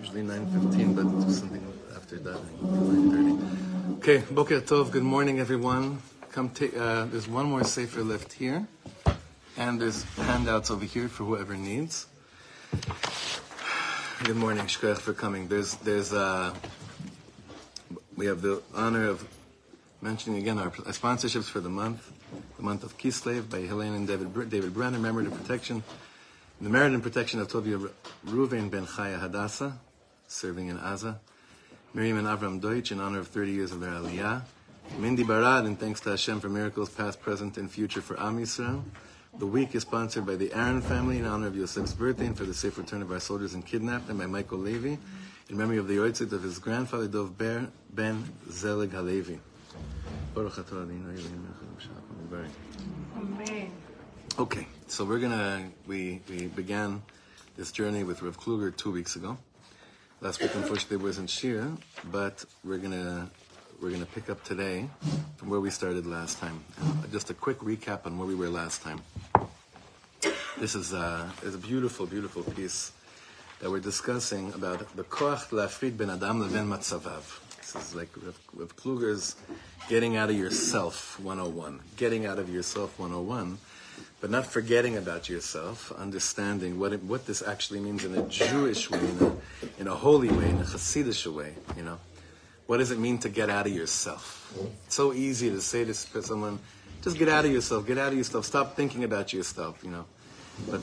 Usually 9.15, but something after that, 9.30. Okay, Boker Tov, good morning everyone. Come take, uh, there's one more Sefer left here, and there's handouts over here for whoever needs. Good morning, Shkrech, for coming. There's, there's, uh, we have the honor of mentioning again our sponsorships for the month, the month of Kislev by Helene and David, David Brenner, Memory and Protection, the merit and protection of Tovia Ruven Ben Chaya Hadassah, serving in Aza. Miriam and Avram Deutsch in honor of 30 years of their Aliyah. Mindy Barad, and thanks to Hashem for miracles past, present, and future for Am Yisrael. The week is sponsored by the Aaron family in honor of Yosef's birthday and for the safe return of our soldiers and kidnapped, and by Michael Levy in memory of the Yoitzit of his grandfather Dov Ber Ben Zelig Halevi. Okay, so we're gonna we we began this journey with Rav Kluger two weeks ago. Last week, unfortunately, wasn't Shiur, but we're gonna we're gonna pick up today from where we started last time. And just a quick recap on where we were last time. This is uh, is a beautiful, beautiful piece that we're discussing about the koach lafrid ben adam leben matzavav. This is like Rav Kluger's getting out of yourself 101, getting out of yourself 101 but not forgetting about yourself, understanding what it, what this actually means in a Jewish way, in a, in a holy way, in a Hasidic way. You know, what does it mean to get out of yourself? It's so easy to say to someone, just get out of yourself, get out of yourself, stop thinking about yourself. You know, but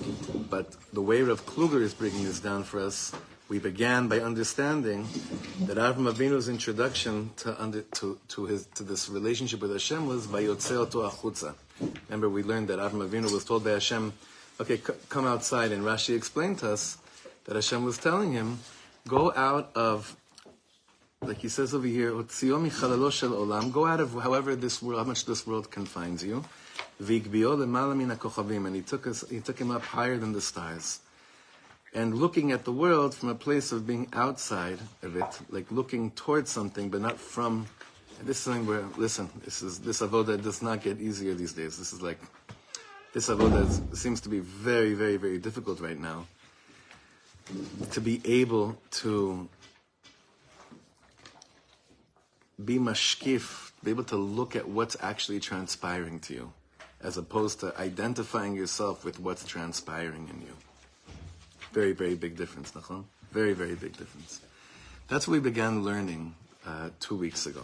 but the way Rav Kluger is bringing this down for us. We began by understanding that Avram Avinu's introduction to, under, to, to, his, to this relationship with Hashem was by Vayotzeo to Achutza. Remember, we learned that Avram Avinu was told by Hashem, okay, c- come outside. And Rashi explained to us that Hashem was telling him, go out of, like he says over here, "Otzio michalalo olam, go out of however this world, how much this world confines you. And he took us, he took him up higher than the stars. And looking at the world from a place of being outside of it, like looking towards something, but not from this is something where, listen, this is this avoda does not get easier these days. This is like, this avoda is, seems to be very, very, very difficult right now. To be able to be mashkif, be able to look at what's actually transpiring to you, as opposed to identifying yourself with what's transpiring in you. Very, very big difference, nachon? Very, very big difference. That's what we began learning uh, two weeks ago.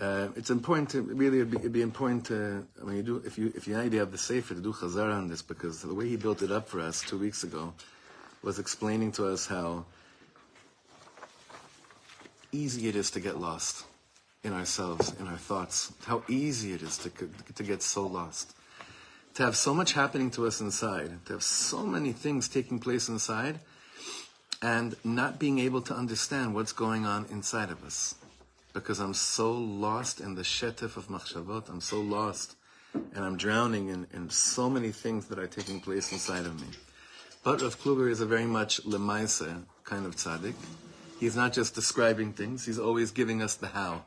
Uh, it's important to really it'd be, it'd be important to when you do if you if you idea have the sefer to do chazara on this because the way he built it up for us two weeks ago was explaining to us how easy it is to get lost in ourselves in our thoughts. How easy it is to to get so lost. To have so much happening to us inside to have so many things taking place inside and not being able to understand what's going on inside of us because I'm so lost in the shetef of machshavot. I'm so lost, and I'm drowning in, in so many things that are taking place inside of me. But Rav Kluger is a very much lemaise kind of tzaddik. He's not just describing things; he's always giving us the how.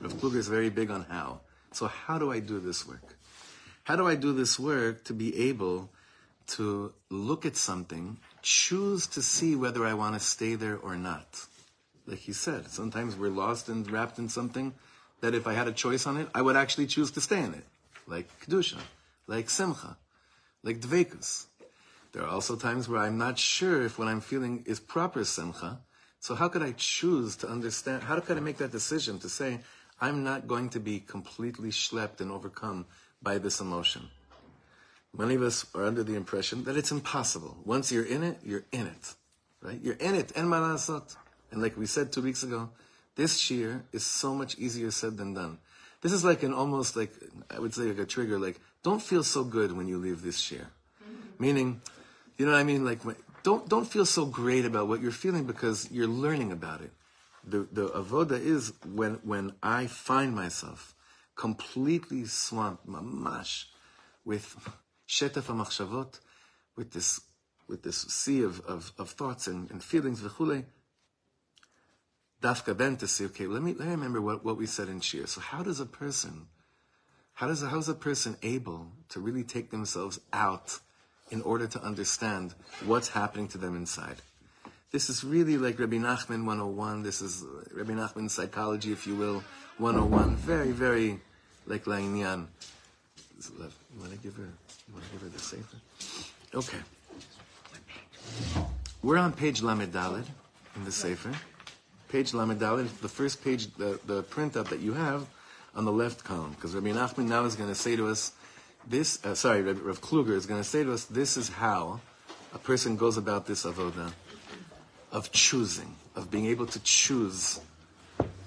Rav Kluger is very big on how. So how do I do this work? How do I do this work to be able to look at something, choose to see whether I want to stay there or not? Like he said, sometimes we're lost and wrapped in something that if I had a choice on it, I would actually choose to stay in it. Like Kedusha, like Simcha, like Dvekus. There are also times where I'm not sure if what I'm feeling is proper Simcha. So how could I choose to understand, how could I make that decision to say, I'm not going to be completely schlepped and overcome by this emotion? Many of us are under the impression that it's impossible. Once you're in it, you're in it. Right? You're in it. En malasot. And like we said two weeks ago, this shiur is so much easier said than done. This is like an almost like, I would say like a trigger, like, don't feel so good when you leave this shiur. Mm-hmm. Meaning, you know what I mean? Like, don't, don't feel so great about what you're feeling because you're learning about it. The, the avoda is when, when I find myself completely swamped, mamash, with shetef machshavot, with this, with this sea of, of, of thoughts and, and feelings, v'chulei, dafka then to say, okay, let me let me remember what, what we said in Shiur. So how does a person, how does how is a person able to really take themselves out in order to understand what's happening to them inside? This is really like Rabbi Nachman 101. This is Rabbi Nachman psychology, if you will, 101. Very, very like Lainyan. You want to give her? You want to give her the sefer? Okay. We're on page Lamed Daled in the Sefer. Page Lamed the first page, the, the printout that you have on the left column. Because Rabbi Nachman now is going to say to us, this, uh, sorry, Rabbi Rav Kluger is going to say to us, this is how a person goes about this avodah of choosing, of being able to choose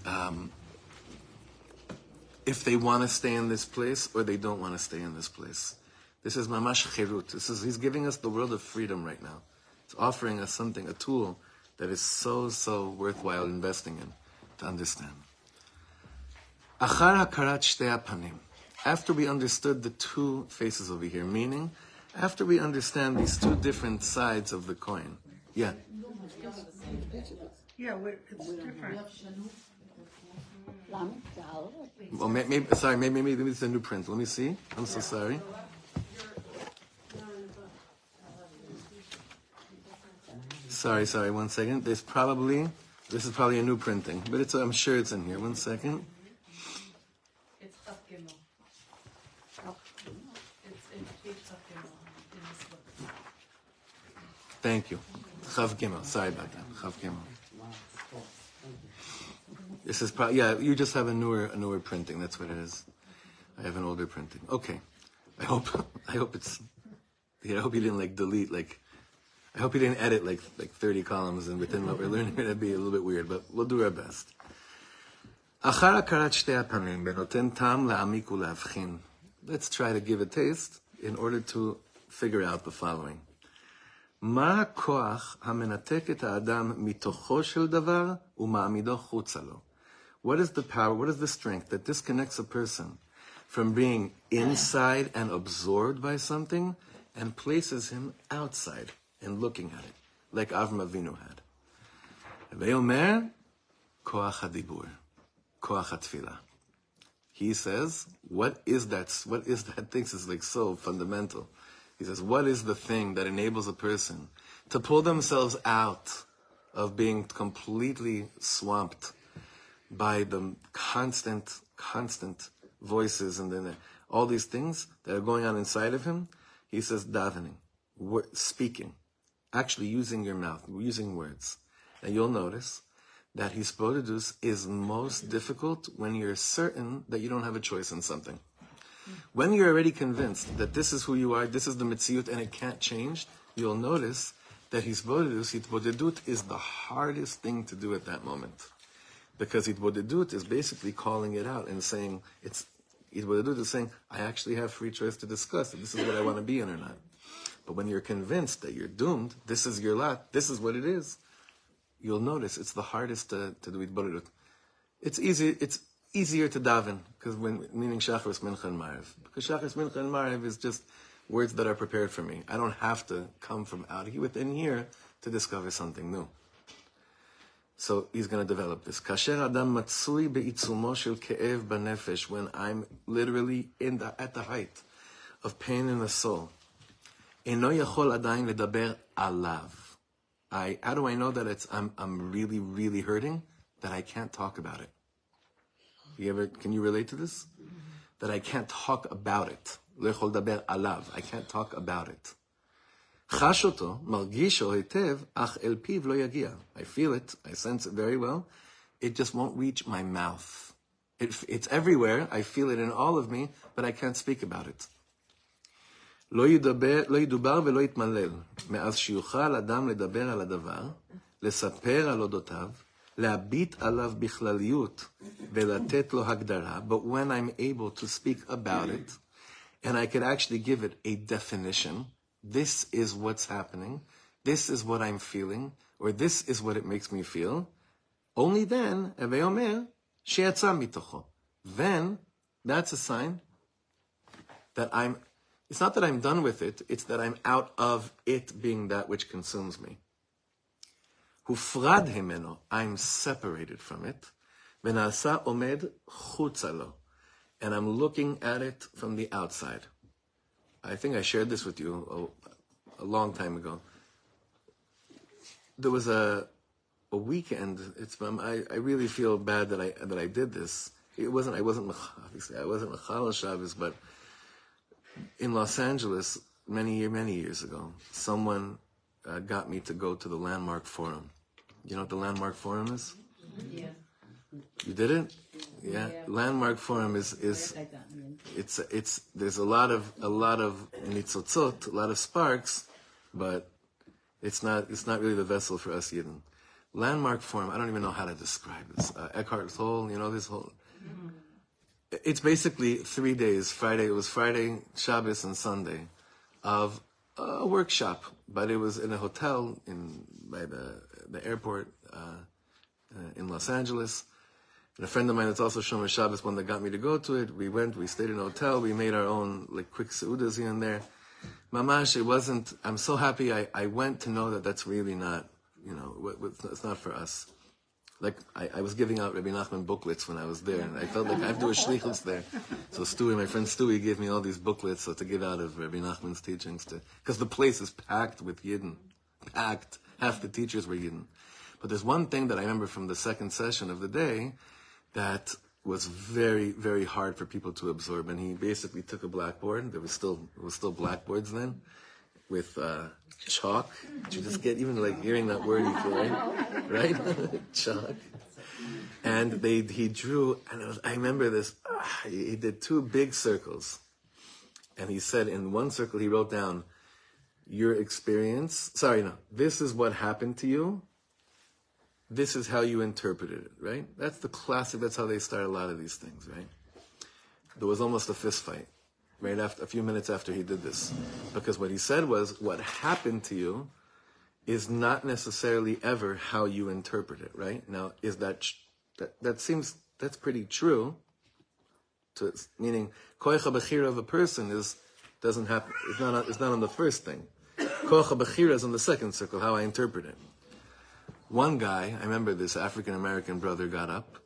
um, if they want to stay in this place or they don't want to stay in this place. This is mamash chirut. This is he's giving us the world of freedom right now. It's offering us something, a tool that is so so worthwhile investing in to understand. Achar hakarat panim. After we understood the two faces over here, meaning after we understand these two different sides of the coin. Yeah. Yeah, it's different. Well, maybe, sorry, maybe, maybe it's a new print. Let me see. I'm so sorry. Sorry, sorry, one second. There's probably, this is probably a new printing, but it's, I'm sure it's in here. One second. It's Chaf Gimel. It's in page Chaf Gimel this. Thank you. Chaf Gimel. Sorry about that. Chaf Gimel. This is probably, yeah, you just have a newer, a newer printing. That's what it is. I have an older printing. Okay. I hope, I hope it's, yeah, I hope you didn't like delete, like, I hope you didn't edit like, like 30 columns and within what we're learning, it'd be a little bit weird, but we'll do our best. אחר הכרת שתי הפנים ונותן טעם להעמיק ולהבחין. Let's try to give a taste in order to figure out the following. מה הכוח המנתק את האדם מתוכו של דבר ומעמידו חוצה לו? What is the power, what is the strength that disconnects a person from being inside and absorbed by something and places him outside and looking at it, like Avram Avinu had. Koach hadibur, koach hatfila. He says, what is that? What is that thing? It's like so fundamental. He says, what is the thing that enables a person to pull themselves out of being completely swamped by the constant, constant voices and then all these things that are going on inside of him? He says, davening, speaking actually using your mouth, using words. And you'll notice that hisbodedus is most difficult when you're certain that you don't have a choice in something. When you're already convinced that this is who you are, this is the mitziyut, and it can't change, you'll notice that hisbodedus, hitbodedut, is the hardest thing to do at that moment. Because hitbodedut is basically calling it out and saying, it's, hitbodedut is saying, I actually have free choice to discuss if this is what I want to be in or not. But when you're convinced that you're doomed, this is your lot, this is what it is, you'll notice it's the hardest to, to do hitbodedut. It's easy. It's easier to daven because when meaning shachris mincha and mariv because shachris mincha and mariv is just words that are prepared for me. I don't have to come from out here within here to discover something new. So he's going to develop this. Kasher adam matsui beitzumo shel ke'ev banefesh when I'm literally in the at the height of pain in the soul. Eno yachol adayin ledaber alav. I how do I know that it's I'm I'm really really hurting that I can't talk about it. You ever can you relate to this? That I can't talk about it. לא יכול לדבר עליו. I can't talk about it. חש אותו, מרגישו היטב, אך אל פיו לא יגיע. I feel it, I sense it very well. It just won't reach my mouth. It, it's everywhere, I feel it in all of me, but I can't speak about it. לא, ידבר, לא ידובר ולא יתמלל, מאז שיוכל אדם לדבר על הדבר, לספר על אודותיו, להביט עליו בכלליות ולתת לו הגדרה, but when I'm able to speak about it, and I could actually give it a definition, this is what's happening, this is what I'm feeling, or this is what it makes me feel, only then, הווי אומר, שיצא מתוכו. Then, that's a sign that I'm, it's not that I'm done with it, it's that I'm out of it being that which consumes me. הופרד ממנו, I'm separated from it, ונעשה עומד חוצה לו, and I'm looking at it from the outside. I think I shared this with you a, a long time ago. there was a a weekend. It's um, I, I really feel bad that I that I did this. It wasn't I wasn't mech- obviously I wasn't Mechal Shabbos, but in Los Angeles many year many years ago, someone uh, got me to go to the Landmark Forum. You know what the Landmark Forum is? Yeah. You did it? Yeah. Landmark Forum is is it's it's there's a lot of a lot of nitzotzot, a lot of sparks, but it's not it's not really the vessel for us Yidden. Landmark Forum, I don't even know how to describe this. Uh, Eckhart Tolle, you know this whole. It's basically three days. Friday it was Friday, Shabbos, and Sunday, of a workshop, but it was in a hotel in by the the airport uh, uh, in Los Angeles. And a friend of mine that's also Shomer Shabbos, one that got me to go to it, we went, we stayed in a hotel, we made our own like quick seudas here and there. Mamash, it wasn't, I'm so happy I, I went to know that that's really not, you know, it's not for us. Like, I, I was giving out Rabbi Nachman booklets when I was there, and I felt like I have to do a shlichus there. So Stewie, my friend Stewie, gave me all these booklets so to give out of Rabbi Nachman's teachings to, because the place is packed with Yidden. Packed. Half the teachers were Yidden. But there's one thing that I remember from the second session of the day that was very, very hard for people to absorb. And he basically took a blackboard. There was still was still blackboards then, with uh, chalk. You just get even like hearing that word? You feel right, right? chalk. And they he drew, and was, I remember this. ah, he, he did two big circles, and he said in one circle he wrote down your experience. Sorry, no. This is what happened to you this is how you interpreted it, right? That's the classic, that's how they start a lot of these things, right? There was almost a fist fight right after a few minutes after he did this. Because what he said was what happened to you is not necessarily ever how you interpret it, right? Now, is that that, that seems that's pretty true. To, meaning, koicha bechira of a person is doesn't happen. It's not. It's not on the first thing. Koicha bechira is on the second circle. How I interpret it. One guy, I remember this African American brother got up,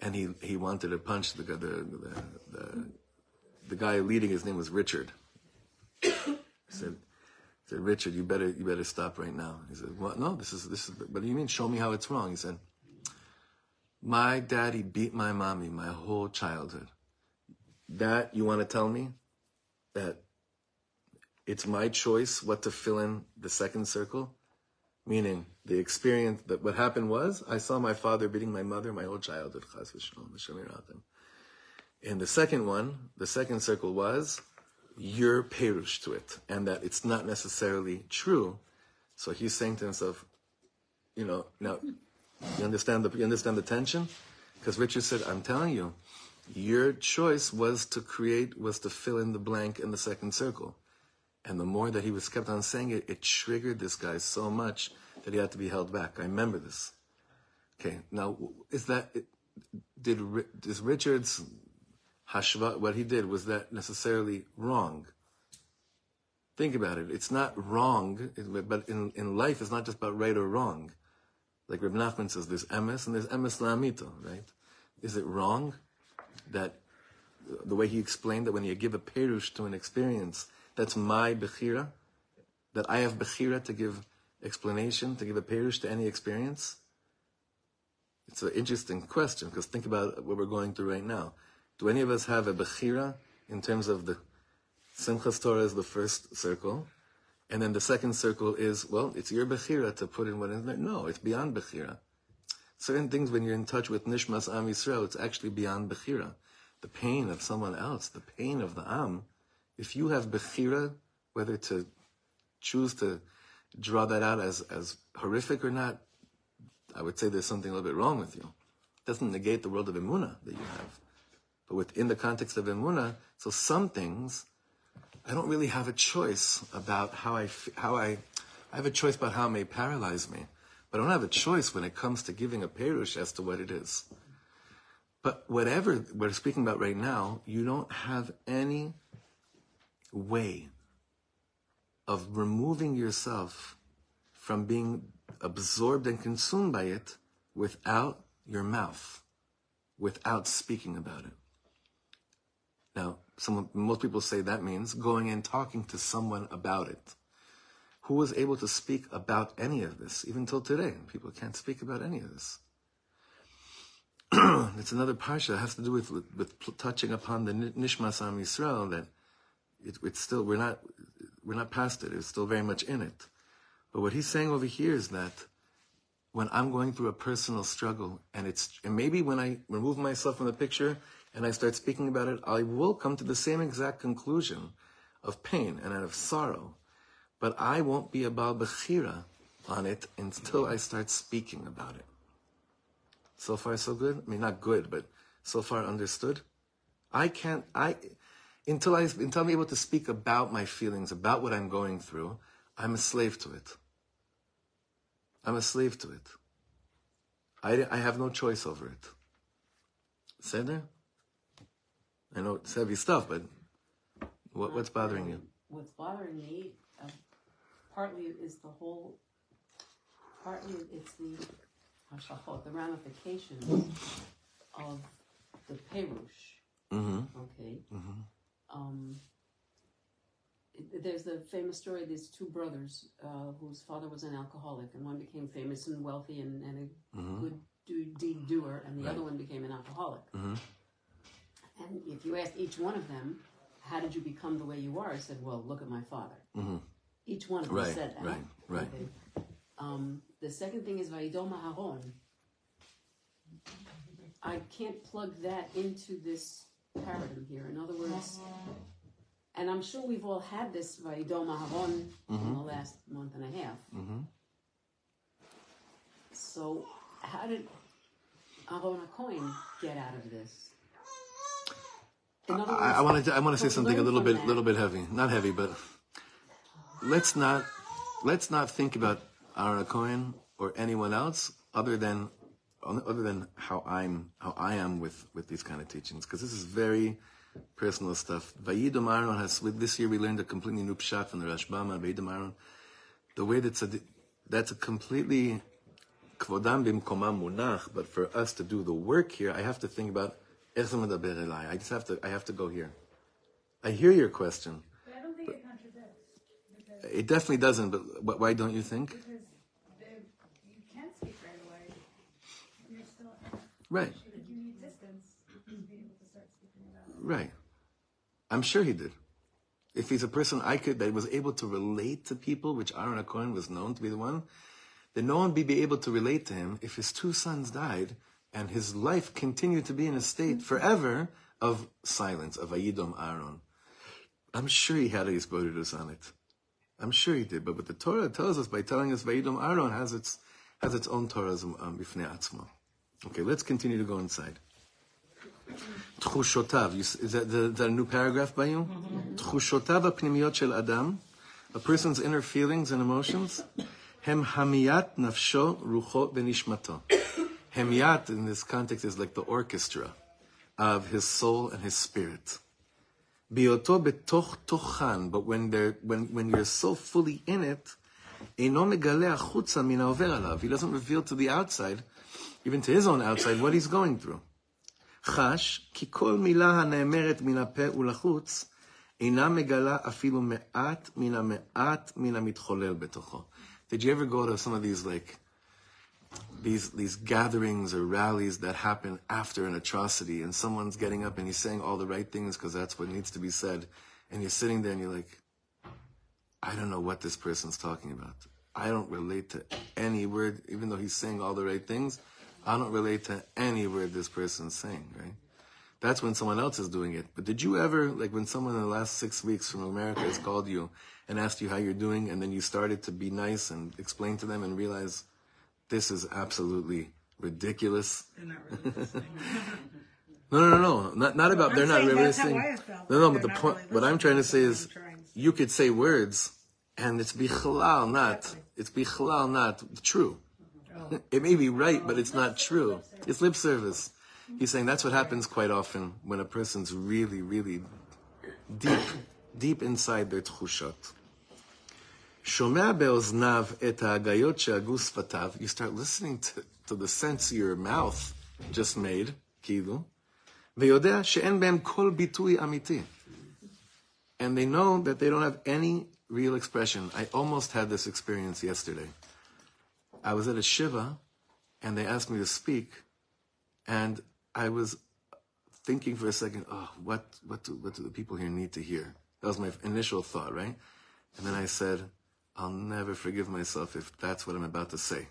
and he he wanted to punch the the the, the, the guy leading. His name was Richard. He said, said Richard, you better you better stop right now. He said, What? No, this is this is. What do you mean? Show me how it's wrong. He said, My daddy beat my mommy my whole childhood. That you want to tell me that it's my choice what to fill in the second circle? Meaning the experience that what happened was I saw my father beating my mother my whole childhood. And the second one, the second circle was your perush to it, and that it's not necessarily true. So he's saying to himself, you know, now you understand the you understand the tension, because Richard said, "I'm telling you, your choice was to create was to fill in the blank in the second circle." And the more that he was kept on saying it, it triggered this guy so much that he had to be held back. I remember this. Okay, now is that did is Richard's hashva what he did was that necessarily wrong? Think about it. It's not wrong, but in, in life, it's not just about right or wrong. Like Reb Nachman says, there's emes and there's emes lamito, right? Is it wrong that the way he explained that when you give a perush to an experience, that's my bechira, that I have bechira to give explanation, to give a perush to any experience? It's an interesting question because think about what we're going through right now. Do any of us have a bechira in terms of the Simchas Torah is the first circle, and then the second circle is well, it's your bechira to put in what is there. No, it's beyond bechira. Certain things when you're in touch with Nishmas Am Yisrael, it's actually beyond bechira. The pain of someone else, the pain of the Am. If you have bechira, whether to choose to draw that out as as horrific or not, I would say there's something a little bit wrong with you. It doesn't negate the world of emuna that you have, but within the context of emuna, so some things I don't really have a choice about how I how I I have a choice about how it may paralyze me, but I don't have a choice when it comes to giving a perush as to what it is. But whatever we're speaking about right now, you don't have any way of removing yourself from being absorbed and consumed by it without your mouth, without speaking about it. Now, some, most people say that means going and talking to someone about it who was able to speak about any of this, even till today. People can't speak about any of this. it's another parsha that has to do with, with, with touching upon the Nishmas Am Yisrael that it, it's still, we're not, we're not past it. It's still very much in it. But what he's saying over here is that when I'm going through a personal struggle and it's, and maybe when I remove myself from the picture and I start speaking about it, I will come to the same exact conclusion of pain and out of sorrow. But I won't be a Baal Bechira on it until I start speaking about it. So far, so good. I mean, not good, but so far understood. I can't. I until I until I'm able to speak about my feelings, about what I'm going through. I'm a slave to it. I'm a slave to it. I, I have no choice over it. Seder? I know it's heavy stuff, but what, what's bothering you? What's bothering me, uh, partly is the whole, partly it's the hashachot, the ramifications of the perush. Mm-hmm. Okay. Mm-hmm. Um, there's the famous story. of These two brothers uh, whose father was an alcoholic, and one became famous and wealthy and, and a Mm-hmm. good do, deed doer, and the Right. other one became an alcoholic. Mm-hmm. And if you asked each one of them, "How did you become the way you are?" I said, "Well, look at my father." Mm-hmm. Each one of them Right, said that. right, right. Okay. Um, the second thing is Vaidom Aharon. I can't plug that into this paradigm here. In other words, and I'm sure we've all had this Vaidom Aharon in the last month and a half. Mm-hmm. So, how did Aaron Cohen get out of this? I, I want to. I want to say something a little bit, that- little bit heavy. Not heavy, but let's not let's not think about Aaron Cohen or anyone else other than other than how I'm how I am with with these kind of teachings because this is very personal stuff. Vayidom Aaron has this year we learned a completely new pshat from the Rashbam Vayidom Aaron. The way that's a that's a completely kvodam bimkomam munach, but for us to do the work here, I have to think about איך זה מדבר אליי. I just have to, I have to go here. I hear your question. But I don't think it contradicts because, It definitely doesn't, but wh- why don't you think? because the, you can speak right away. You're still, Right, like you need distance to be able to start speaking about it. right. I'm sure he did. If he's a person I could that was able to relate to people, which Aaron Cohen was known to be the one, then no one would be able to relate to him if his two sons died and his life continued to be in a state forever of silence, of Ayidom Aaron. I'm sure he had a Yisbodidus on it. I'm sure he did. But what the Torah tells us by telling us Vayidom Aaron has its has its own Torahs um, bifnei atzmo. Okay, let's continue to go inside. תחושותיו, you s- is that, the, that a new paragraph by you? תחושותיו הפנימיות של אדם, a person's inner feelings and emotions, הם המיית נפשו, רוחו ונשמתו. Hemiyat in this context is like the orchestra of his soul and his spirit. Bioto betoch tochan, but when they're when when you're so fully in it, אינו מגלה החוצה מן העובר עליו. He doesn't reveal to the outside, even to his own outside, what he's going through. חש כי כל מילה הנאמרת מן הפה ולחוץ אינה מגלה אפילו מעט מן המעט מן המתחולל בתוכו. Did you ever go to some of these like these these gatherings or rallies that happen after an atrocity and someone's getting up and he's saying all the right things because that's what needs to be said and you're sitting there and you're like I don't know what this person's talking about. I don't relate to any word even though he's saying all the right things. I don't relate to any word this person's saying, right? That's when someone else is doing it. But did you ever, like when someone in the last six weeks from America has called you and asked you how you're doing, and then you started to be nice and explain to them and realize this is absolutely ridiculous? They're not really. No, no, no, no. Not, not about I'm they're not saying really that's how listening. I have felt. No, no, but the point, really what I'm trying to say is, trying you could say words, and it's bichlal not, it's bichlal not true. Oh. It may be right, but oh, it's not true. It's lip service. Mm-hmm. He's saying that's what happens quite often when a person's really, really deep, deep inside their tchushot. You start listening to, to the sense your mouth just made, And they know that they don't have any real expression. I almost had this experience yesterday. I was at a shiva, and they asked me to speak, and I was thinking for a second, oh, what, what, do, what do the people here need to hear? That was my initial thought, right? And then I said, I'll never forgive myself if that's what I'm about to say.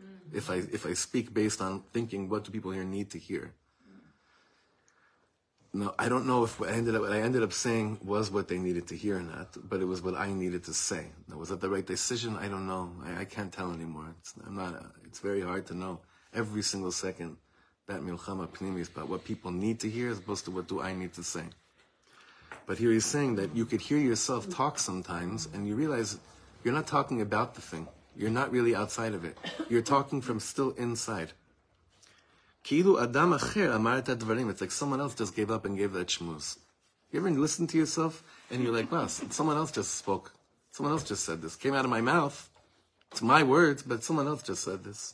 Mm. If I if I speak based on thinking, what do people here need to hear? No, I don't know if what I ended up what I ended up saying was what they needed to hear or not, but it was what I needed to say. Now, was that the right decision? I don't know. I, I can't tell anymore. It's, I'm not. It's very hard to know every single second that milchama pnimi is about what people need to hear as opposed to what do I need to say. But here he's saying that you could hear yourself talk sometimes, and you realize you're not talking about the thing. You're not really outside of it. You're talking from still inside. Kilu adam acher amar dvarim. It's like someone else just gave up and gave that shmuz. You ever listen to yourself and you're like, wow, someone else just spoke. Someone else just said this. Came out of my mouth. It's my words, but someone else just said this.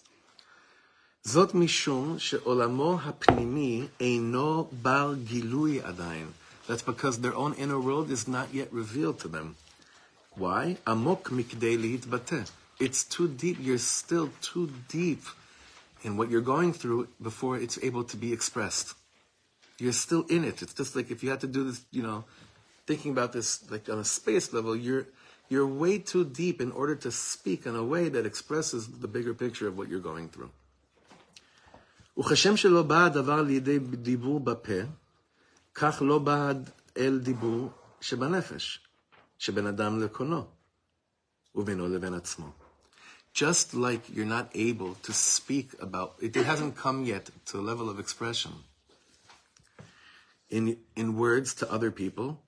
זאת משום שעולמו הפנימי אינו בר גילוי עדיין. That's because their own inner world is not yet revealed to them. Why? עמוק מכדי להתבטא. It's too deep. You're still too deep in what you're going through before it's able to be expressed. You're still in it. It's just like if you had to do this, you know, thinking about this like on a space level, you're you're way too deep in order to speak in a way that expresses the bigger picture of what you're going through. וכשם שלא בא הדבר לידי דיבור בפה, כך לא בא אל דיבור שבנפש, שבין אדם לקונו, ובינו לבין עצמו. Just like you're not able to speak about it, it hasn't come yet to a level of expression in in words to other people.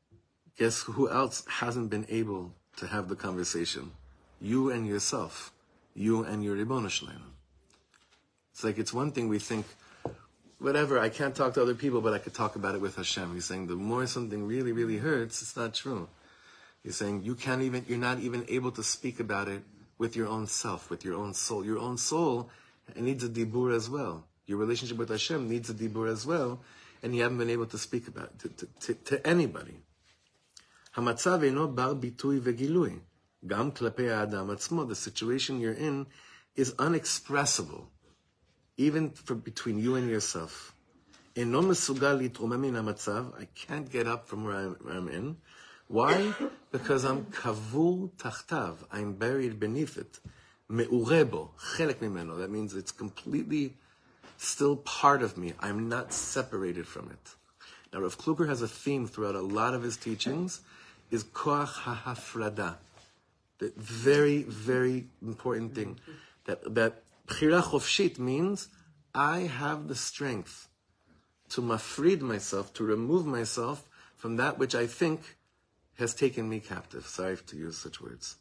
Guess who else hasn't been able to have the conversation? You and yourself, you and your Ribbon Shalom. It's like it's one thing we think, whatever, I can't talk to other people, but I could talk about it with Hashem. He's saying the more something really, really hurts, it's not true. He's saying you can't even, you're not even able to speak about it with your own self, with your own soul. Your own soul needs a dibur as well. Your relationship with Hashem needs a dibur as well, and you haven't been able to speak about it to, to, to, to anybody. המצב אינו בר ביטוי וגילוי. גם כלפי האדם עצמו, the situation you're in is unexpressible, even for between you and yourself. אינו מסוגל להתרומם מן המצב, I can't get up from where I'm, where I'm in, why? Because I'm kavur tachtav. I'm buried beneath it. Me'urebo, chelek mimeno. That means it's completely still part of me. I'm not separated from it. Now, Rav Kluger has a theme throughout a lot of his teachings, is koach ha'hafrada. The very, very important thing. That, that bchira chofshit means I have the strength to mafrid myself, to remove myself from that which I think has taken me captive. Sorry to use such words.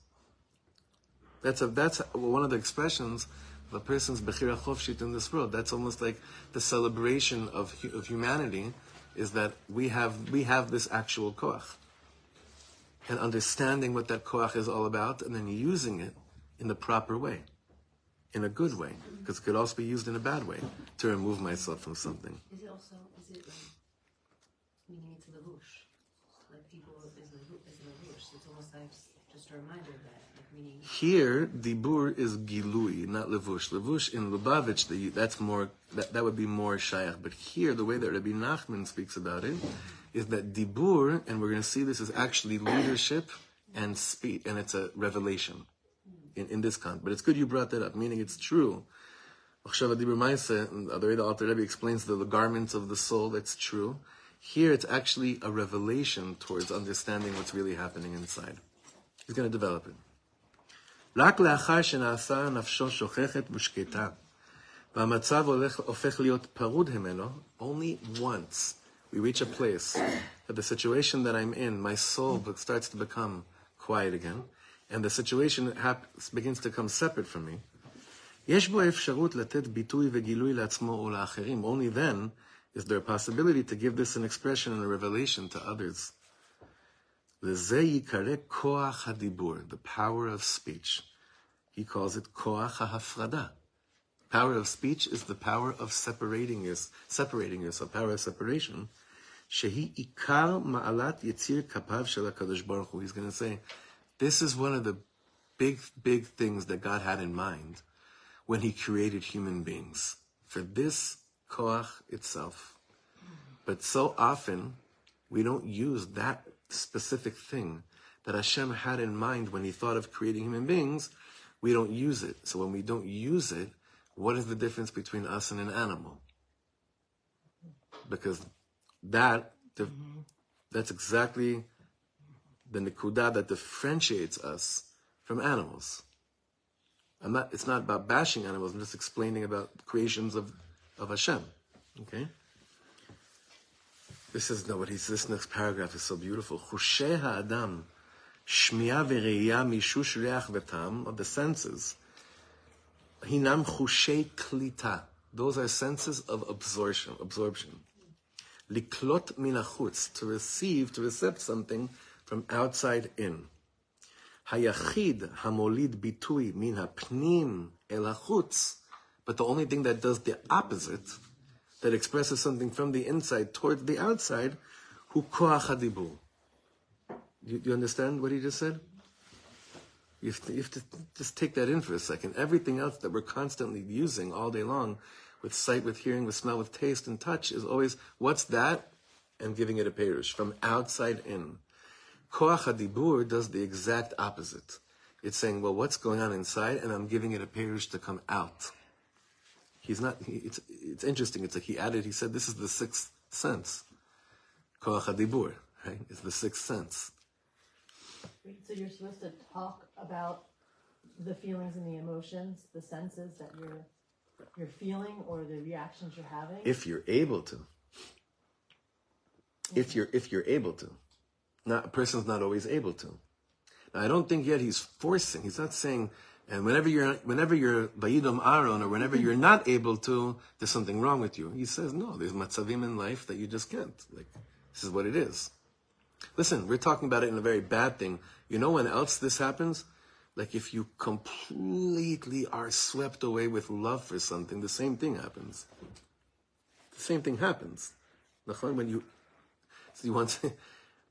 That's a, that's one of the expressions of a person's bechira chofshit in this world. That's almost like the celebration of, of humanity is that we have we have this actual koach and understanding what that koach is all about, and then using it in the proper way, in a good way, because it could also be used in a bad way to remove myself from something. Is it also, is it like, meaning it's levush? Like people is levush, is levush. It's that, like meaning. Here, dibur is gilui, not levush. Levush in Lubavitch, the, that's more that, that would be more shayach. But here, the way that Rabbi Nachman speaks about it is that dibur, and we're going to see this is actually leadership and speech, and it's a revelation in, in this context. But it's good you brought that up, meaning it's true. The way the Alter Rebbe explains the, the garments of the soul, that's true. Here, it's actually a revelation towards understanding what's really happening inside. He's going to develop it. רק לאחר שנעשה נפשו שוכחת ושקטה, והמצב הולך, הופך להיות פרוד ממנו, only once we reach a place that the situation that I'm in, my soul starts to become quiet again, and the situation hap- begins to come separate from me, יש בו אפשרות לתת ביטוי וגילוי לעצמו ולאחרים. Only then is there a possibility to give this an expression and a revelation to others? The power of speech. He calls it koach ha'hafrada. Power of speech is the power of separating us, separating us, a power of separation. Shehi ikar ma'alat yitzir kapav shel Baruch Hu. He's going to say, this is one of the big, big things that God had in mind when he created human beings. For this koach itself. But so often we don't use that specific thing that Hashem had in mind when He thought of creating human beings. We don't use it. So when we don't use it, what is the difference between us and an animal? Because that that's exactly the nikudah that differentiates us from animals. I'm not, it's not about bashing animals, I'm just explaining about creations of, of Hashem. Okay? This is no what he's this next paragraph is so beautiful. Chushei ha'adam, mishush reach v'tam of the senses. Hinam chushei klita. Those are senses of absorption. Absorption. Liklot minachutz, to receive, to accept something from outside in. Hayachid hamolid bitui min hapnim el. But the only thing that does the opposite, that expresses something from the inside towards the outside, hu koach hadibur. You, you understand what he just said? You have, to, you have to just take that in for a second. Everything else that we're constantly using all day long, with sight, with hearing, with smell, with taste, and touch, is always what's that, and giving it a perush from outside in. Koach hadibur does the exact opposite. It's saying, well, what's going on inside, and I'm giving it a perush to come out. He's not. He, it's it's interesting. It's like he added. He said, this is the sixth sense. Koach hadibur, right? It's the sixth sense. So you're supposed to talk about the feelings and the emotions, the senses that you're you're feeling or the reactions you're having. if you're able to. If mm-hmm. you're if you're able to. Not a person's not always able to. Now I don't think yet he's forcing. He's not saying and whenever you're whenever you're Bayidom Aaron or whenever you're not able to, there's something wrong with you. He says, no, there's matzavim in life that you just can't. Like this is what it is. Listen, we're talking about it in a very bad thing. You know when else this happens? Like if you completely are swept away with love for something, the same thing happens. The same thing happens. When you, so you want to,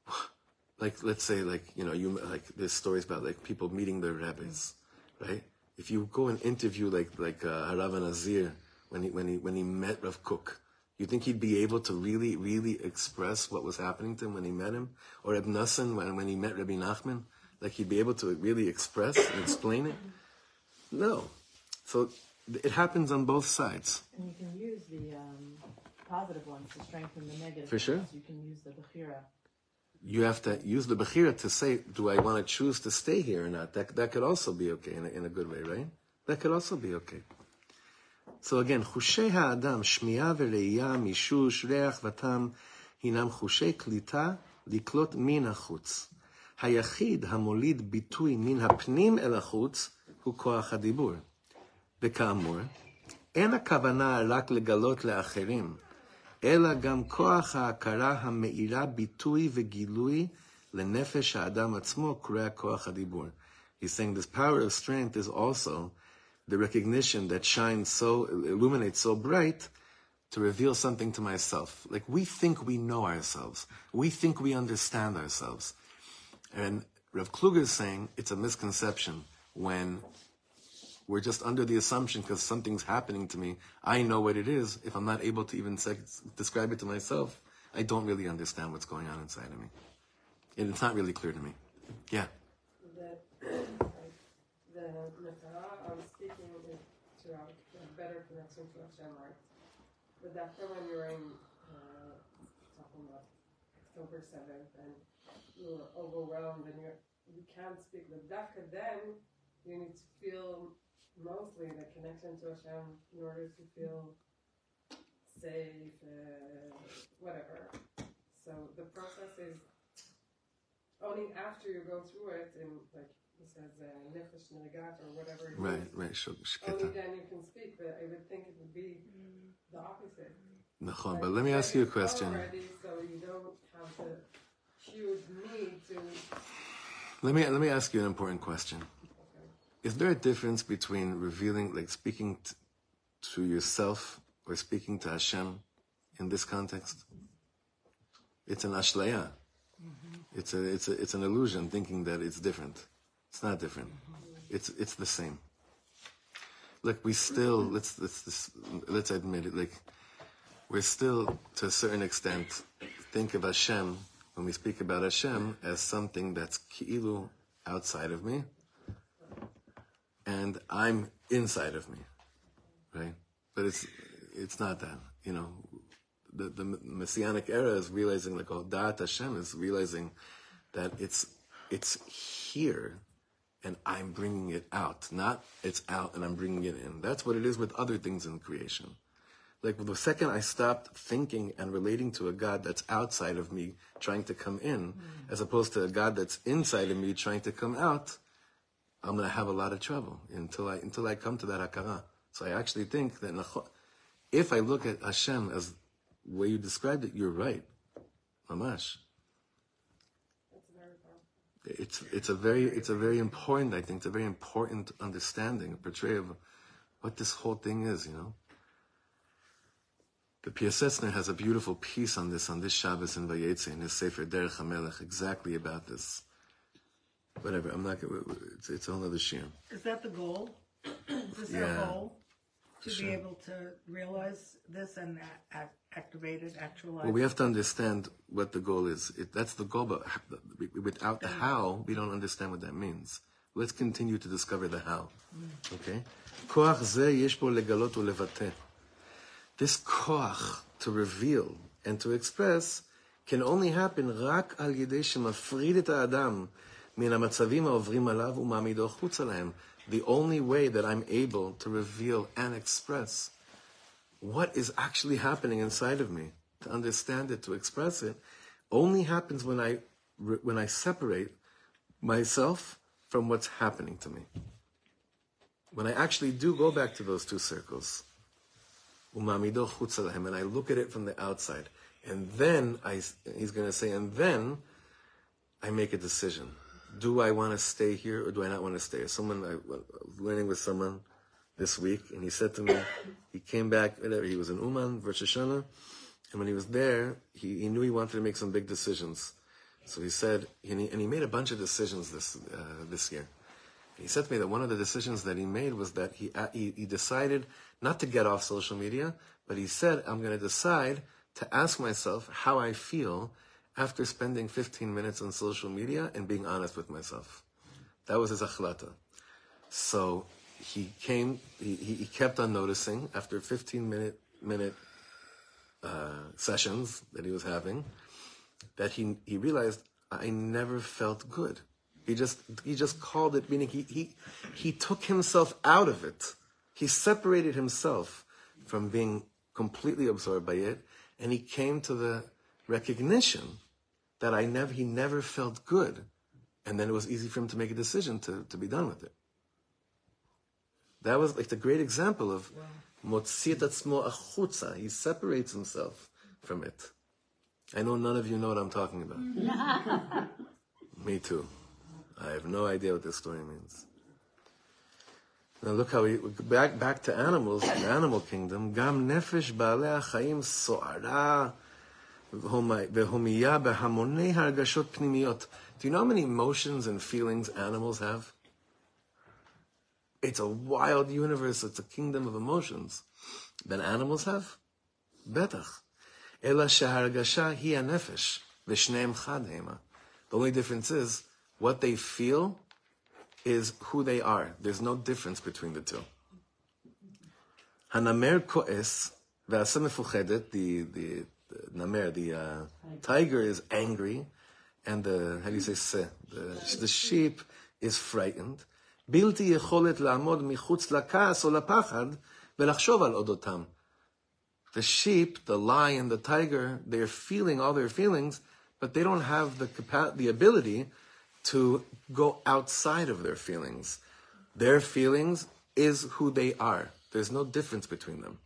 like let's say like you know you like there's stories about like people meeting their rabbis, right? If you go and interview like like uh, Harav Nazir when he when he when he met Rav Kook, you think he'd be able to really really express what was happening to him when he met him, or Reb Nassan when when he met Rabbi Nachman, like he'd be able to really express and explain it? No. So it happens on both sides. and you can use the um, positive ones to strengthen the negative. For sure. You can use the bechira. You have to use the bechira to say, do I want to choose to stay here or not? That, that could also be okay in a, in a good way, right? That could also be okay. So again, חושי האדם, שמיעה וראייה, מישוש, ריח וטעם, הינם חושי קליטה לקלוט מן החוץ. היחיד המוליד ביטוי מן הפנים אל החוץ הוא כוח הדיבור. וכאמור, אין הכוונה רק לגלות לאחרים, אלא גם כוח ההכרה המאירה ביטוי וגילוי לנפש האדם עצמו קורא כוח הדיבור. He's saying this power of strength is also the recognition that shines so, illuminates so bright to reveal something to myself. Like we think we know ourselves. We think we understand ourselves. And Rav Kluger is saying it's a misconception when we're just under the assumption because something's happening to me, I know what it is. If I'm not able to even describe it to myself, I don't really understand what's going on inside of me. And it's not really clear to me. Yeah. the the Matara, I'm speaking to our a better connection to Hashem, right? But after when you're in uh, October seventh and you're overwhelmed and you you can't speak the dafka, then you need to feel mostly the connection to Hashem in order to feel safe, uh, whatever. So the process is only after you go through it, and like he says, uh, nefesh negat or whatever. it Right, is, right. Sh- Only then you can speak, but I would think it would be the opposite. Nachon. But let me ask you a question. Already, so you don't have the huge need to. Let me let me ask you an important question. Is there a difference between revealing, like speaking t- to yourself or speaking to Hashem in this context? It's an ashlaya. Mm-hmm. It's a it's a it's an illusion thinking that it's different. It's not different. Mm-hmm. It's it's the same. Look, we still mm-hmm. let's let's let's, let's admit it. Like we're still to a certain extent think of Hashem when we speak about Hashem as something that's ki'ilu outside of me, and I'm inside of me, right? But it's it's not that. You know, the the messianic era is realizing like oh, Da'at Hashem is realizing that it's it's here and I'm bringing it out. Not it's out and I'm bringing it in. That's what it is with other things in creation. Like the second I stopped thinking and relating to a God that's outside of me trying to come in, mm. as opposed to a God that's inside of me trying to come out, I'm gonna have a lot of trouble until I until I come to that hakara. So I actually think that if I look at Hashem as the way you described it, you're right. Mamash. It's it's a very it's a very important I think it's a very important understanding, a portrayal of what this whole thing is, you know. The Piasetzner has a beautiful piece on this on this Shabbos in Vayetze in his Sefer Derech HaMelech exactly about this Whatever, I'm not gonna. It's, it's a whole other shir. Is that the goal? Is this Yeah. our goal? To Sure. be able to realize this and a- act- activate it, actualize Well, we it? have to understand what the goal is. It, that's the goal, but h- without the how, we don't understand what that means. Let's continue to discover the how. Okay? כוח זה יש בו לגלות ולבטא. This koach to reveal and to express can only happen רק על ידי שמפריד את האדם מן המצבים העוברים עליו ומעמידו החוצה להם. The only way that I'm able to reveal and express what is actually happening inside of me, to understand it, to express it, only happens when I when I separate myself from what's happening to me. When I actually do go back to those two circles, umamido chutza lahem, and I look at it from the outside, and then I, he's going to say, and then I make a decision. Do I want to stay here or do I not want to stay? Someone I was learning with someone this week, and he said to me, he came back, whatever, he was in Uman, Rosh Hashanah, and when he was there, he, he knew he wanted to make some big decisions. So he said, and he, and he made a bunch of decisions this uh, this year. And he said to me that one of the decisions that he made was that he, uh, he, he decided not to get off social media, but he said, I'm going to decide to ask myself how I feel after spending 15 minutes on social media and being honest with myself. That was his achlata. So he came, he, he kept on noticing after 15 minute, minute uh, sessions that he was having that he, he realized I never felt good. He just, he just called it, meaning he, he, he took himself out of it. He separated himself from being completely absorbed by it, and he came to the recognition that I never he never felt good. And then it was easy for him to make a decision to, to be done with it. That was like the great example of Motzit Atzmo Achutza. He separates himself from it. I know none of you know what I'm talking about. Me too. I have no idea what this story means. Now look how we back back to animals, the animal kingdom. Gam nefesh ba'alei ha'chaim so'ara do you know how many emotions and feelings animals have? It's a wild universe. It's a kingdom of emotions that animals have. Betach. Ela shehargasha hi anefesh v'shneim chad hema. The only difference is what they feel is who they are. There's no difference between the two. Hanamer ko'es v'asa mefuchedet, the, the the נמר, the uh, tiger is angry, and the, how do you say se? The, the sheep is frightened. בלתי יכולת לעמוד מחוץ לכעס או לפחד ולחשוב על אודותם. The sheep, the lion, the tiger, they're feeling all their feelings, but they don't have the capa- the ability to go outside of their feelings. Their feelings is who they are. There's no difference between them.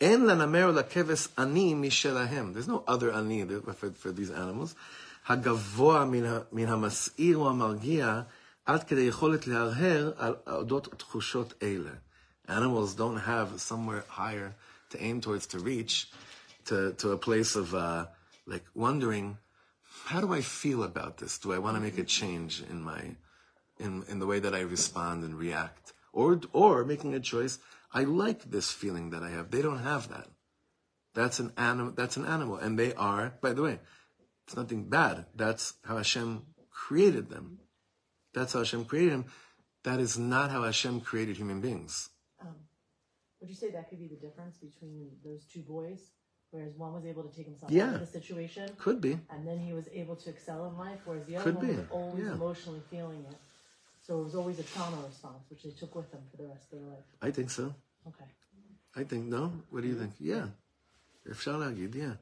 אין לנמר ולכבש אני משלהם. There's no other אני for, for these animals. הגבוה מן, ה- מן המסעיר או המרגיע, עד כדי יכולת להרהר על אודות תחושות אלה. Animals don't have somewhere higher to aim towards to reach, to, to a place of uh, like wondering, how do I feel about this? Do I want to make a change in my, in, in the way that I respond and react? Or, or making a choice, I like this feeling that I have. They don't have that. That's an animal, that's an animal. And they are, by the way, it's nothing bad. That's how Hashem created them. That's how Hashem created them. That is not how Hashem created human beings. Um, would you say that could be the difference between those two boys? Whereas one was able to take himself Yeah. out of the situation, Could be. and then he was able to excel in life, whereas the other Could one be, was always yeah. emotionally feeling it. So it was always a trauma response, which they took with them for the rest of their life. I think so. Okay. I think, no? What do you think? Yeah. אפשר להגיד, yeah.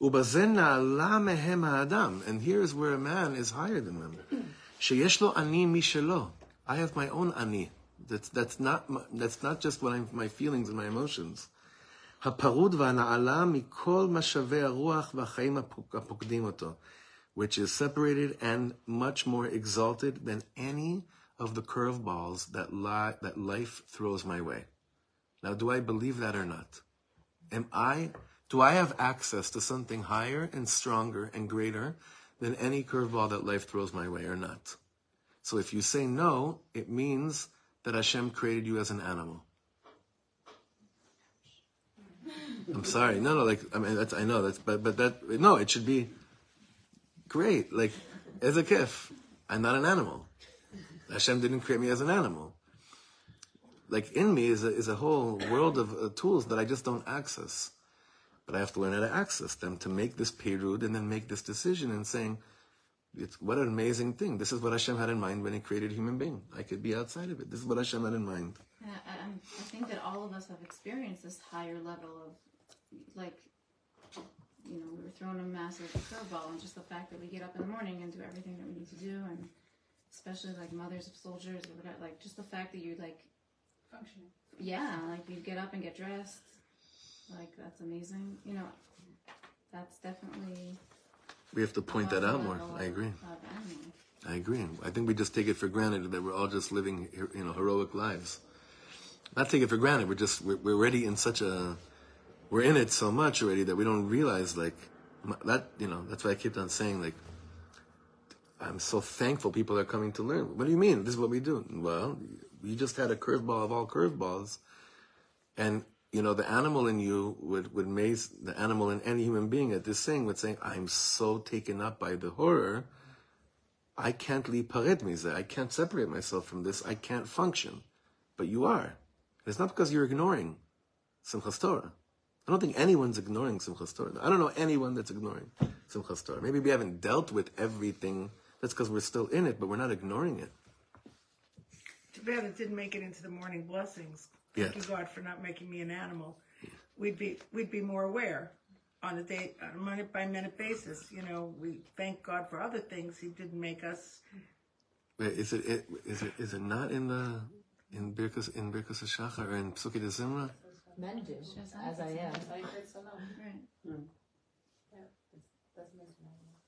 ובזה נעלה מהם האדם, and here's where a man is higher than them. שיש לו אני משלו. I have my own אני. That's, that's, not, my- that's not just what I'm, my feelings and my emotions. הפרוד והנעלה מכל משאבי הרוח והחיים הפוק- הפוקדים אותו, which is separated and much more exalted than any of the curveballs that, li- that life throws my way. Now, do I believe that or not? Am I, do I have access to something higher and stronger and greater than any curveball that life throws my way or not? So if you say no, it means that Hashem created you as an animal. I'm sorry. No, no, like, I mean, that's, I know that's, but, but that, no, it should be great. Like, as a kif, I'm not an animal. Hashem didn't create me as an animal like in me is a, is a whole world of uh, tools that I just don't access. But I have to learn how to access them to make this perud and then make this decision and saying, it's, what an amazing thing. This is what Hashem had in mind when He created human being. I could be outside of it. This is what Hashem had in mind. Yeah, I, I think that all of us have experienced this higher level of, like, you know, we were thrown a massive curveball, and just the fact that we get up in the morning and do everything that we need to do, and especially like mothers of soldiers or whatever, like just the fact that you like, Functioning. yeah, like you get up and get dressed, like that's amazing. You know, that's definitely. We have to point that out more. I agree. I agree. I think we just take it for granted that we're all just living, you know, heroic lives. Not take it for granted. We're just we're, we're already in such a we're in it so much already that we don't realize like that. You know, that's why I kept on saying like I'm so thankful people are coming to learn. What do you mean? This is what we do. Well, you just had a curveball of all curveballs, and you know the animal in you would would maze the animal in any human being at this thing would say, "I'm so taken up by the horror." I can't leave pared mize. I can't separate myself from this. I can't function. But you are. and It's not because you're ignoring Simchas Torah. I don't think anyone's ignoring Simchas Torah. I don't know anyone that's ignoring Simchas Torah. Maybe we haven't dealt with everything. That's because we're still in it, but we're not ignoring it. Too bad it didn't make it into the morning blessings. Yeah. Thank you, God, for not making me an animal. We'd be we'd be more aware on a day on a minute by minute basis. You know, we thank God for other things. He didn't make us. Wait, is it, it is it is it not in the in Birkus in Birkus Hashachar or in Psukei de Zimra? Men do, as I am. Right. Hmm.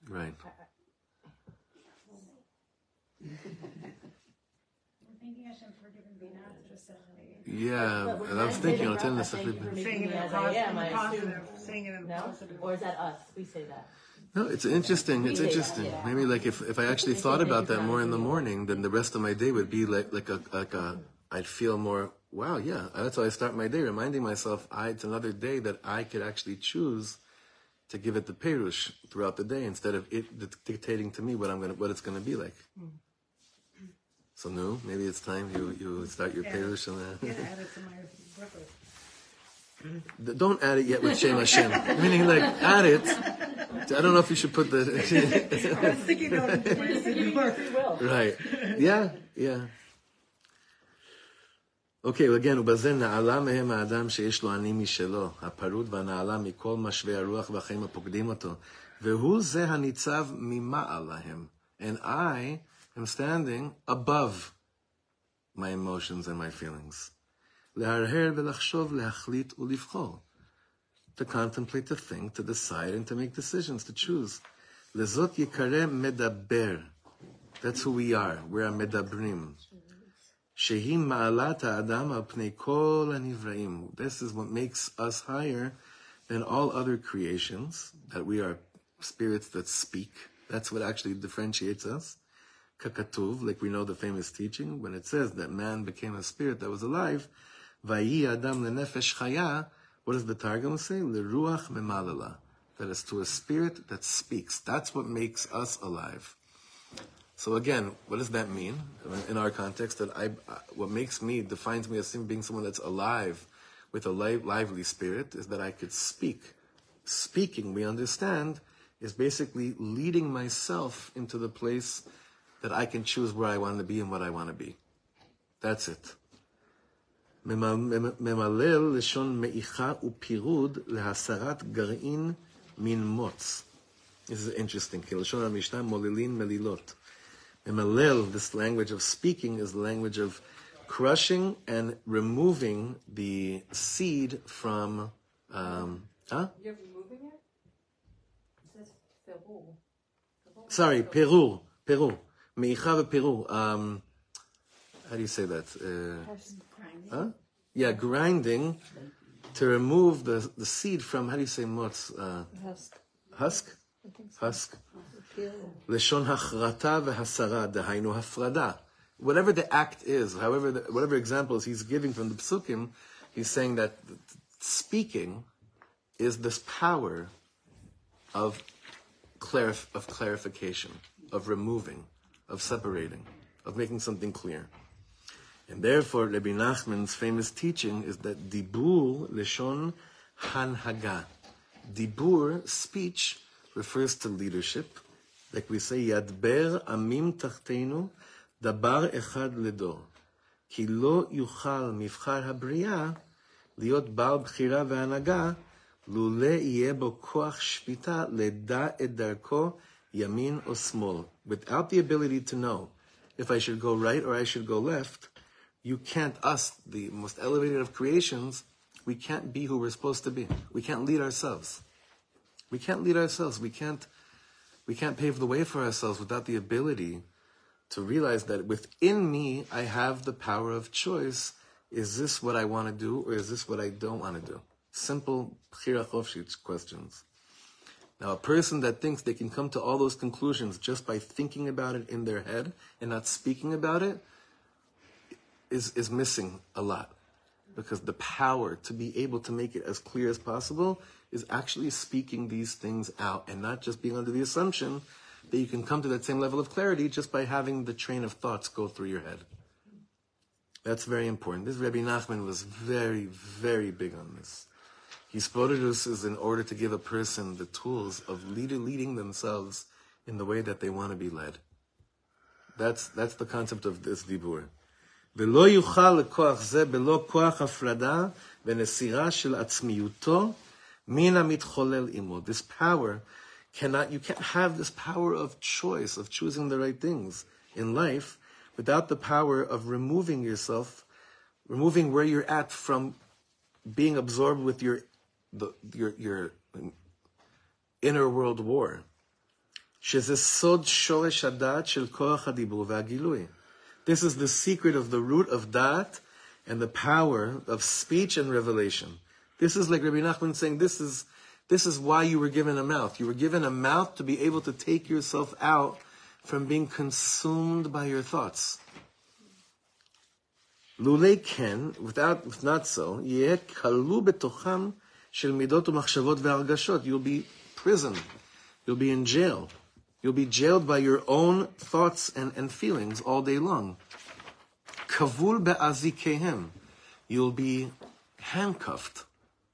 Right. We're thanking Hashem for giving not just. Yeah, and I was thinking, say I'll tell that, this thank you for making Saying it in I am, I positive, saying it in No? positive. Or is that us? We say that. No, it's interesting. It's We say that, interesting. yeah. Maybe like if, if I actually thought about that more in the morning, then the rest of my day would be like like a like a I'd feel more wow, yeah. That's how I start my day, reminding myself I it's another day that I could actually choose to give it the perush throughout the day instead of it dictating to me what I'm gonna what it's gonna be like. So no, maybe it's time you you start your Yeah. perush and uh, Yeah, add it to my breakfast. Don't add it yet with Shem Hashem. Meaning, like, add it. I don't know if you should put the. I was thinking of it. when I said Give the you your word. free will. right. Yeah, yeah. אוקיי, okay, again, ובזה נעלה מהם האדם שיש לו אני משלו, הפרוד והנעלה מכל משווה הרוח והחיים הפוקדים אותו, והוא זה הניצב ממעל להם. And I am standing above my emotions and my feelings. להרהר ולחשוב, להחליט ולבחור. To contemplate, to think, to decide, and to make decisions, to choose. לזאת יקרא מדבר. That's who we are. We're המדברים. שהיא Ma'alata adam apnei kol anivraim. This is what makes us higher than all other creations, that we are spirits that speak. That's what actually differentiates us. Kakatuv, like we know the famous teaching, when it says that man became a spirit that was alive, Vayi adam lenefesh chaya, what does the Targum say? Leruach memalala. That is to a spirit that speaks. That's what makes us alive. So again, what does that mean in our context? That I, what makes me defines me as being someone that's alive with a lively spirit is that I could speak. Speaking, we understand, is basically leading myself into the place that I can choose where I want to be and what I want to be. That's it. ממלל לשון מעיכה ופירוד להסרת גרעין מן מוץ. This is interesting, כי לשון המשנה מוללין מלילות. Memalil, this language of speaking, is the language of crushing and removing the seed from. Um, huh? You're removing it? It says Ferul. Sorry, perur, perur. Meicha perur. Um, how do you say that? Uh, huh? Yeah, grinding to remove the, the seed from, how do you say motz? Uh, Husk. husk? Husk. לשון החרטה והסרה, דהיינו הפרדה. Whatever the act is, however, the, whatever examples he's giving from the psukim, he's saying that speaking is this power of, clarif- of clarification, of removing, of separating, of making something clear. And therefore, Rabbi Nachman's famous teaching is that dibur leshon hanhaga. Dibur, speech, refers to leadership. Like we say, yadber amim tachtenu, dabar echad ledor. כי לא יוכל מבחר הבריאה להיות בעל בחירה והנהגה, לולא יהיה בו כוח שפיטה לדע את דרכו ימין או שמאל. Without the ability to know if I should go right or I should go left, you can't, us, the most elevated of creations, we can't be who we're supposed to be. We can't lead ourselves. We can't lead ourselves. We can't, we can't pave the way for ourselves without the ability to realize that within me, I have the power of choice. Is this what I want to do or is this what I don't want to do? Simple questions. Now, a person that thinks they can come to all those conclusions just by thinking about it in their head and not speaking about it is, is missing a lot. Because the power to be able to make it as clear as possible is actually speaking these things out and not just being under the assumption that you can come to that same level of clarity just by having the train of thoughts go through your head. That's very important. This Rabbi Nachman was very, very big on this. His Spodidus is in order to give a person the tools of leader, leading themselves in the way that they want to be led. That's, that's the concept of this dibur. ולא יוכל לכוח זה בלא כוח הפרדה ונסירה של עצמיותו this power cannot, you can't have this power of choice, of choosing the right things in life without the power of removing yourself, removing where you're at from being absorbed with your, the, your, your inner world war. This is the secret of the root of dat and the power of speech and revelation. This is like Rabbi Nachman saying, this is, this is why you were given a mouth. You were given a mouth to be able to take yourself out from being consumed by your thoughts. Lule ken, without, if not so, יהיה כלוא בתוכם של מידות ומחשבות והרגשות. You'll be prison. You'll be in jail. You'll be jailed by your own thoughts and, and feelings all day long. Kavul be'azikehem. You'll be handcuffed.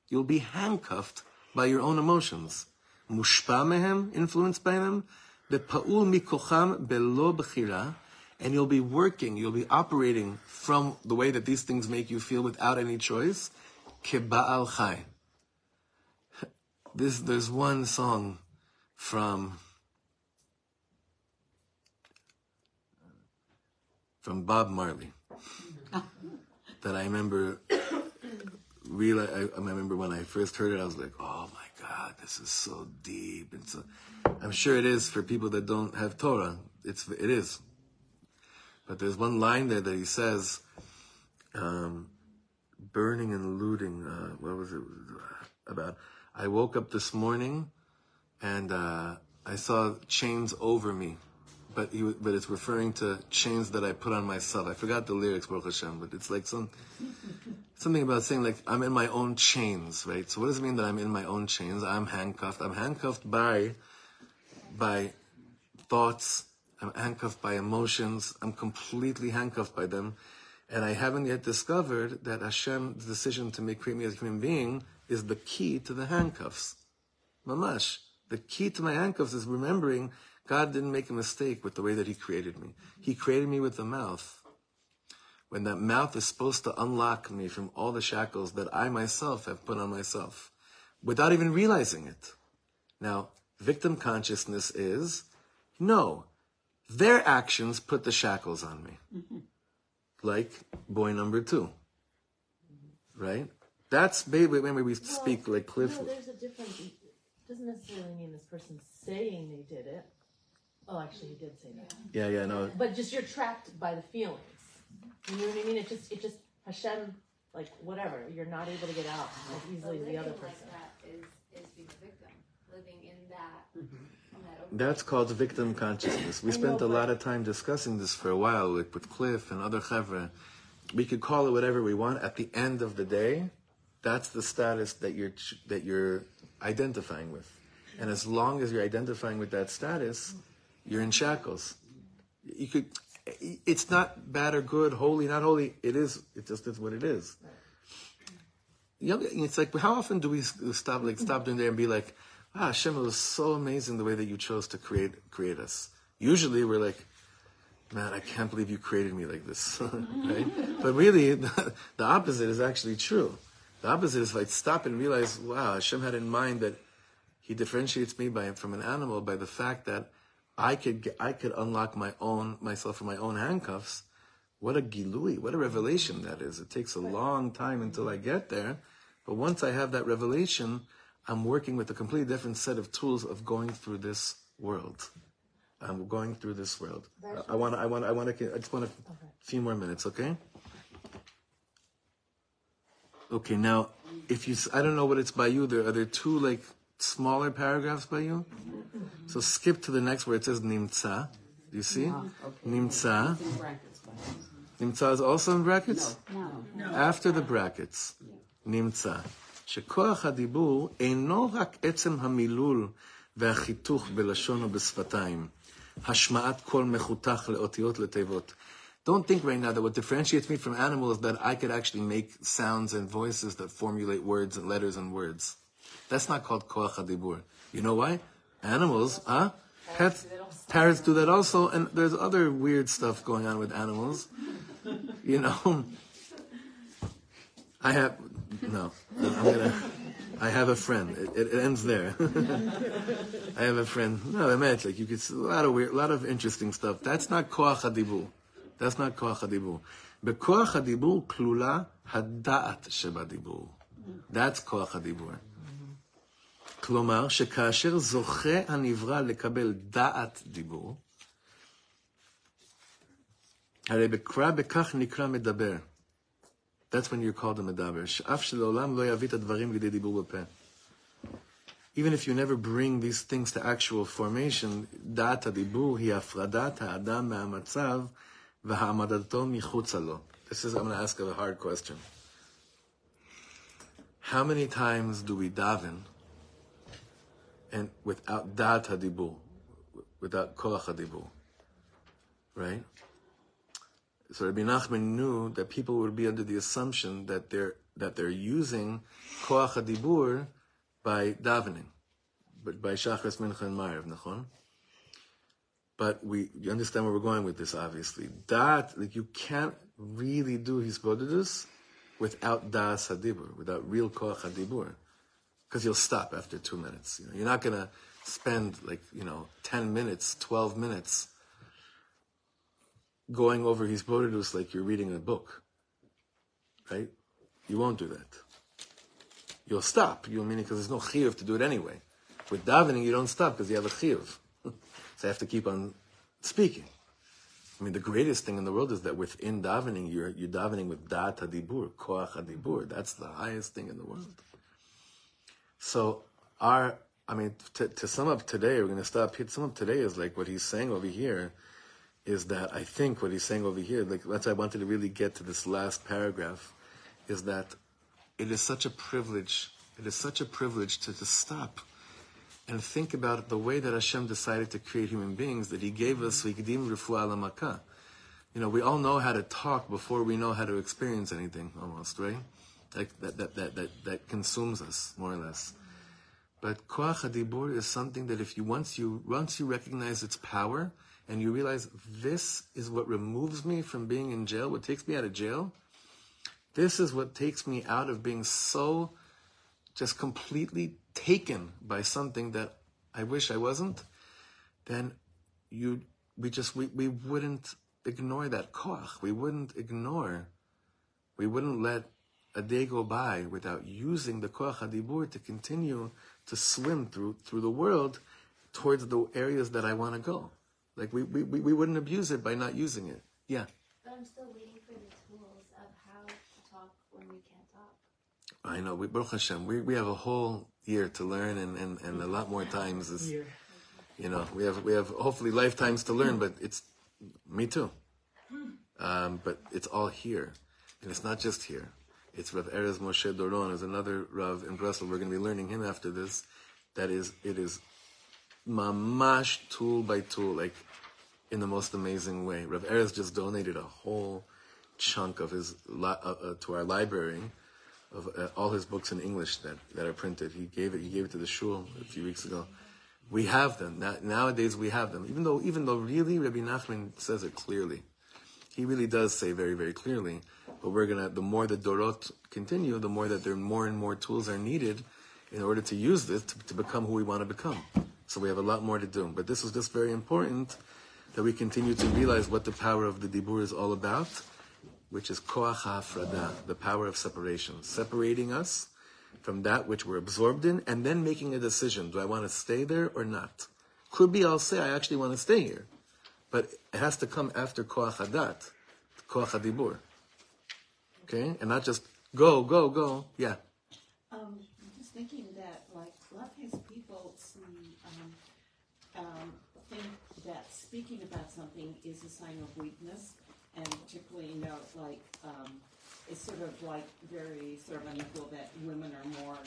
You'll be handcuffed by your own emotions. Mushpa mehem, influenced by them. Be'pa'ul mikocham be'lo b'chira. And you'll be working, you'll be operating from the way that these things make you feel without any choice. Keba'al chai. This, there's one song from from Bob Marley that I remember. Really, I, I, remember when I first heard it, I was like, "Oh my God, this is so deep." And so, I'm sure it is for people that don't have Torah. It's it is. But there's one line there that he says, um, "Burning and looting." Uh, what was it about? I woke up this morning and uh, I saw chains over me, but he, but it's referring to chains that I put on myself. I forgot the lyrics, Baruch Hashem, but it's like some something about saying like I'm in my own chains, right? So what does it mean that I'm in my own chains? I'm handcuffed. I'm handcuffed by by thoughts. I'm handcuffed by emotions. I'm completely handcuffed by them. And I haven't yet discovered that Hashem's decision to make create me as a human being is the key to the handcuffs. Mamash. The key to my handcuffs is remembering God didn't make a mistake with the way that He created me. He created me with the mouth. When that mouth is supposed to unlock me from all the shackles that I myself have put on myself without even realizing it. Now, victim consciousness is no, their actions put the shackles on me. Mm-hmm. Like boy number two. Right? That's maybe when we speak like Cliff. No, there's a difference. It doesn't necessarily mean this person's saying they did it. Oh, actually, he did say that. Yeah, yeah, no. But just you're trapped by the feelings. You know what I mean? It just, it just Hashem, like whatever. You're not able to get out as easily as the other living person. like that is is being a victim. Living in that. Mm-hmm. in that That's called victim consciousness. We I spent know, a lot of time discussing this for a while with, with Cliff and other chevra. We could call it whatever we want. At the end of the day, that's the status that you're ch- that you're identifying with. And as long as you're identifying with that status, you're in shackles. You could. It's not bad or good, holy, not holy. It is. It just is what it is. You it's like how often do we stop like stop doing there and be like, ah, Hashem, it was so amazing the way that you chose to create create us. Usually we're like, man, I can't believe you created me like this, right? But really, the, the opposite is actually true. The opposite is like stop and realize, wow, Hashem had in mind that He differentiates me by from an animal by the fact that I could get, I could unlock my own myself from my own handcuffs. What a gilui, what a revelation that is. It takes a long time until I mm-hmm. get there, but once I have that revelation, I'm working with a completely different set of tools of going through this world. I'm going through this world. I want, I want, I want to, I just want a few more minutes, okay? Okay, now, if you, I don't know what it's by you. There are there two like smaller paragraphs by you. So skip to the next where it says nimtza. Do you see? Nimtza. It's in brackets, but Nimtza is also in brackets. no. After the brackets, נמצא שכוח הדיבור אינו רק עצם המילול והחיתוך בלשון ובשפתיים, השמעת קול מחותך לאותיות לתיבות. Don't think right now that what differentiates me from animals is that I could actually make sounds and voices that formulate words and letters and words. That's not called koach hadibur. You know why? Animals, huh? Pets, parrots do that also, and there's other weird stuff going on with animals. You know, I have no. I'm gonna. I have a friend. It, it ends there. I have a friend. No, I meant like you could see a lot of weird, a lot of interesting stuff. That's not koach hadibu. That's not koach but Bekoach hadibu klula hadat shebadibu. That's koach hadibur. כלומר, שכאשר זוכה הנברא לקבל דעת דיבור, הרי בקרא בכך נקרא מדבר. That's when you're called a מדבר. שאף שלעולם לא יביא את הדברים לידי דיבור בפה. Even if you never bring these things to actual formation, דעת הדיבור היא הפרדת האדם מהמצב והעמדתו מחוצה לו. This is, I'm going to ask a hard question. How many times do we daven and without dat hadibur, without koach hadibur, right? So Rabbi Nachman knew that people would be under the assumption that they're that they're using koach hadibur by davening, but by shachris mincha and ma'ariv, nachon. But we you understand where we're going with this, obviously. Dat like you can't really do his without das hadibur, without real koach hadibur because you'll stop after two minutes. You know, you're not gonna spend like you know ten minutes, twelve minutes going over hisbodedus like you're reading a book, right? You won't do that. You'll stop. You'll mean because there's no chiyuv to do it anyway. With davening, you don't stop because you have a chiyuv, so you have to keep on speaking. I mean, the greatest thing in the world is that within davening, you're you're davening with dat hadibur, koach hadibur. That's the highest thing in the world. So our I mean, to, to sum up today, we're going to stop here. Sum up today is like what he's saying over here is that I think what he's saying over here, like that's why I wanted to really get to this last paragraph, is that it is such a privilege. It is such a privilege to, to stop and think about the way that Hashem decided to create human beings, that He gave us Vikdim Refuah Lamaka. You know, we all know how to talk before we know how to experience anything, almost, right? That, that, that, that, that consumes us, more or less. But Koach HaDibur is something that if you once you once you recognize its power and you realize this is what removes me from being in jail, what takes me out of jail, this is what takes me out of being so just completely taken by something that I wish I wasn't, then you we just we, we wouldn't ignore that koach. We wouldn't ignore, we wouldn't let a day go by without using the koach hadibur to continue to swim through through the world towards the areas that I want to go. Like we, we, we we wouldn't abuse it by not using it. Yeah. But I'm still waiting for the tools of how to talk when we can't talk. I know. We, Baruch Hashem, we, we have a whole year to learn and, and, and a lot more times. Is, Year. you know, we have we have hopefully lifetimes to learn, but it's me too. Um, but it's all here, and it's not just here. It's Rav Erez Moshe Doron is another Rav in Breslov. We're going to be learning him after this. That is, it is mamash tool by tool, like in the most amazing way. Rav Erez just donated a whole chunk of his uh, uh, to our library of uh, all his books in English that, that are printed. He gave it. He gave it to the shul a few weeks ago. We have them now, nowadays. We have them, even though even though really Rabbi Nachman says it clearly. He really does say very very clearly. But we're gonna. The more the dorot continue, the more that there are more and more tools are needed in order to use this to, to become who we want to become. So we have a lot more to do. But this is just very important that we continue to realize what the power of the dibur is all about which is koach hafrada, the power of separation, separating us from that which we're absorbed in, and then making a decision: Do I want to stay there or not? Could be I'll say I actually want to stay here, but it has to come after koach hadat, koach hadibur. Okay, and not just go, go, go. Yeah, Um, I'm just thinking that, like, a lot of times people see, um, um, think that speaking about something is a sign of weakness, and particularly, you know, like, um, it's sort of like very sort of unequal that women are more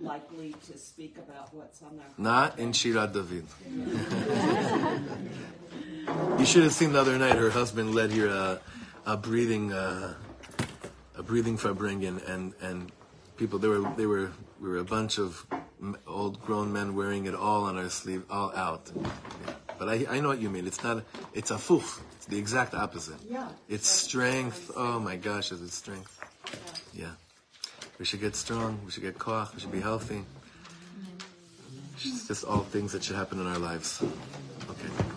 likely to speak about what's on their not in Shirat David. you should have seen the other night. Her husband led here a, a breathing, uh, a breathing farbrengen, and and people. There were they were we were a bunch of old grown men wearing it all on our sleeve, all out. Yeah. But I I know what you mean. It's not. It's a fuch. It's the exact opposite. Yeah. It's strength. Oh my gosh, is it strength? Yeah. We should get strong. We should get koach. We should be healthy. It's just all things that should happen in our lives. Okay.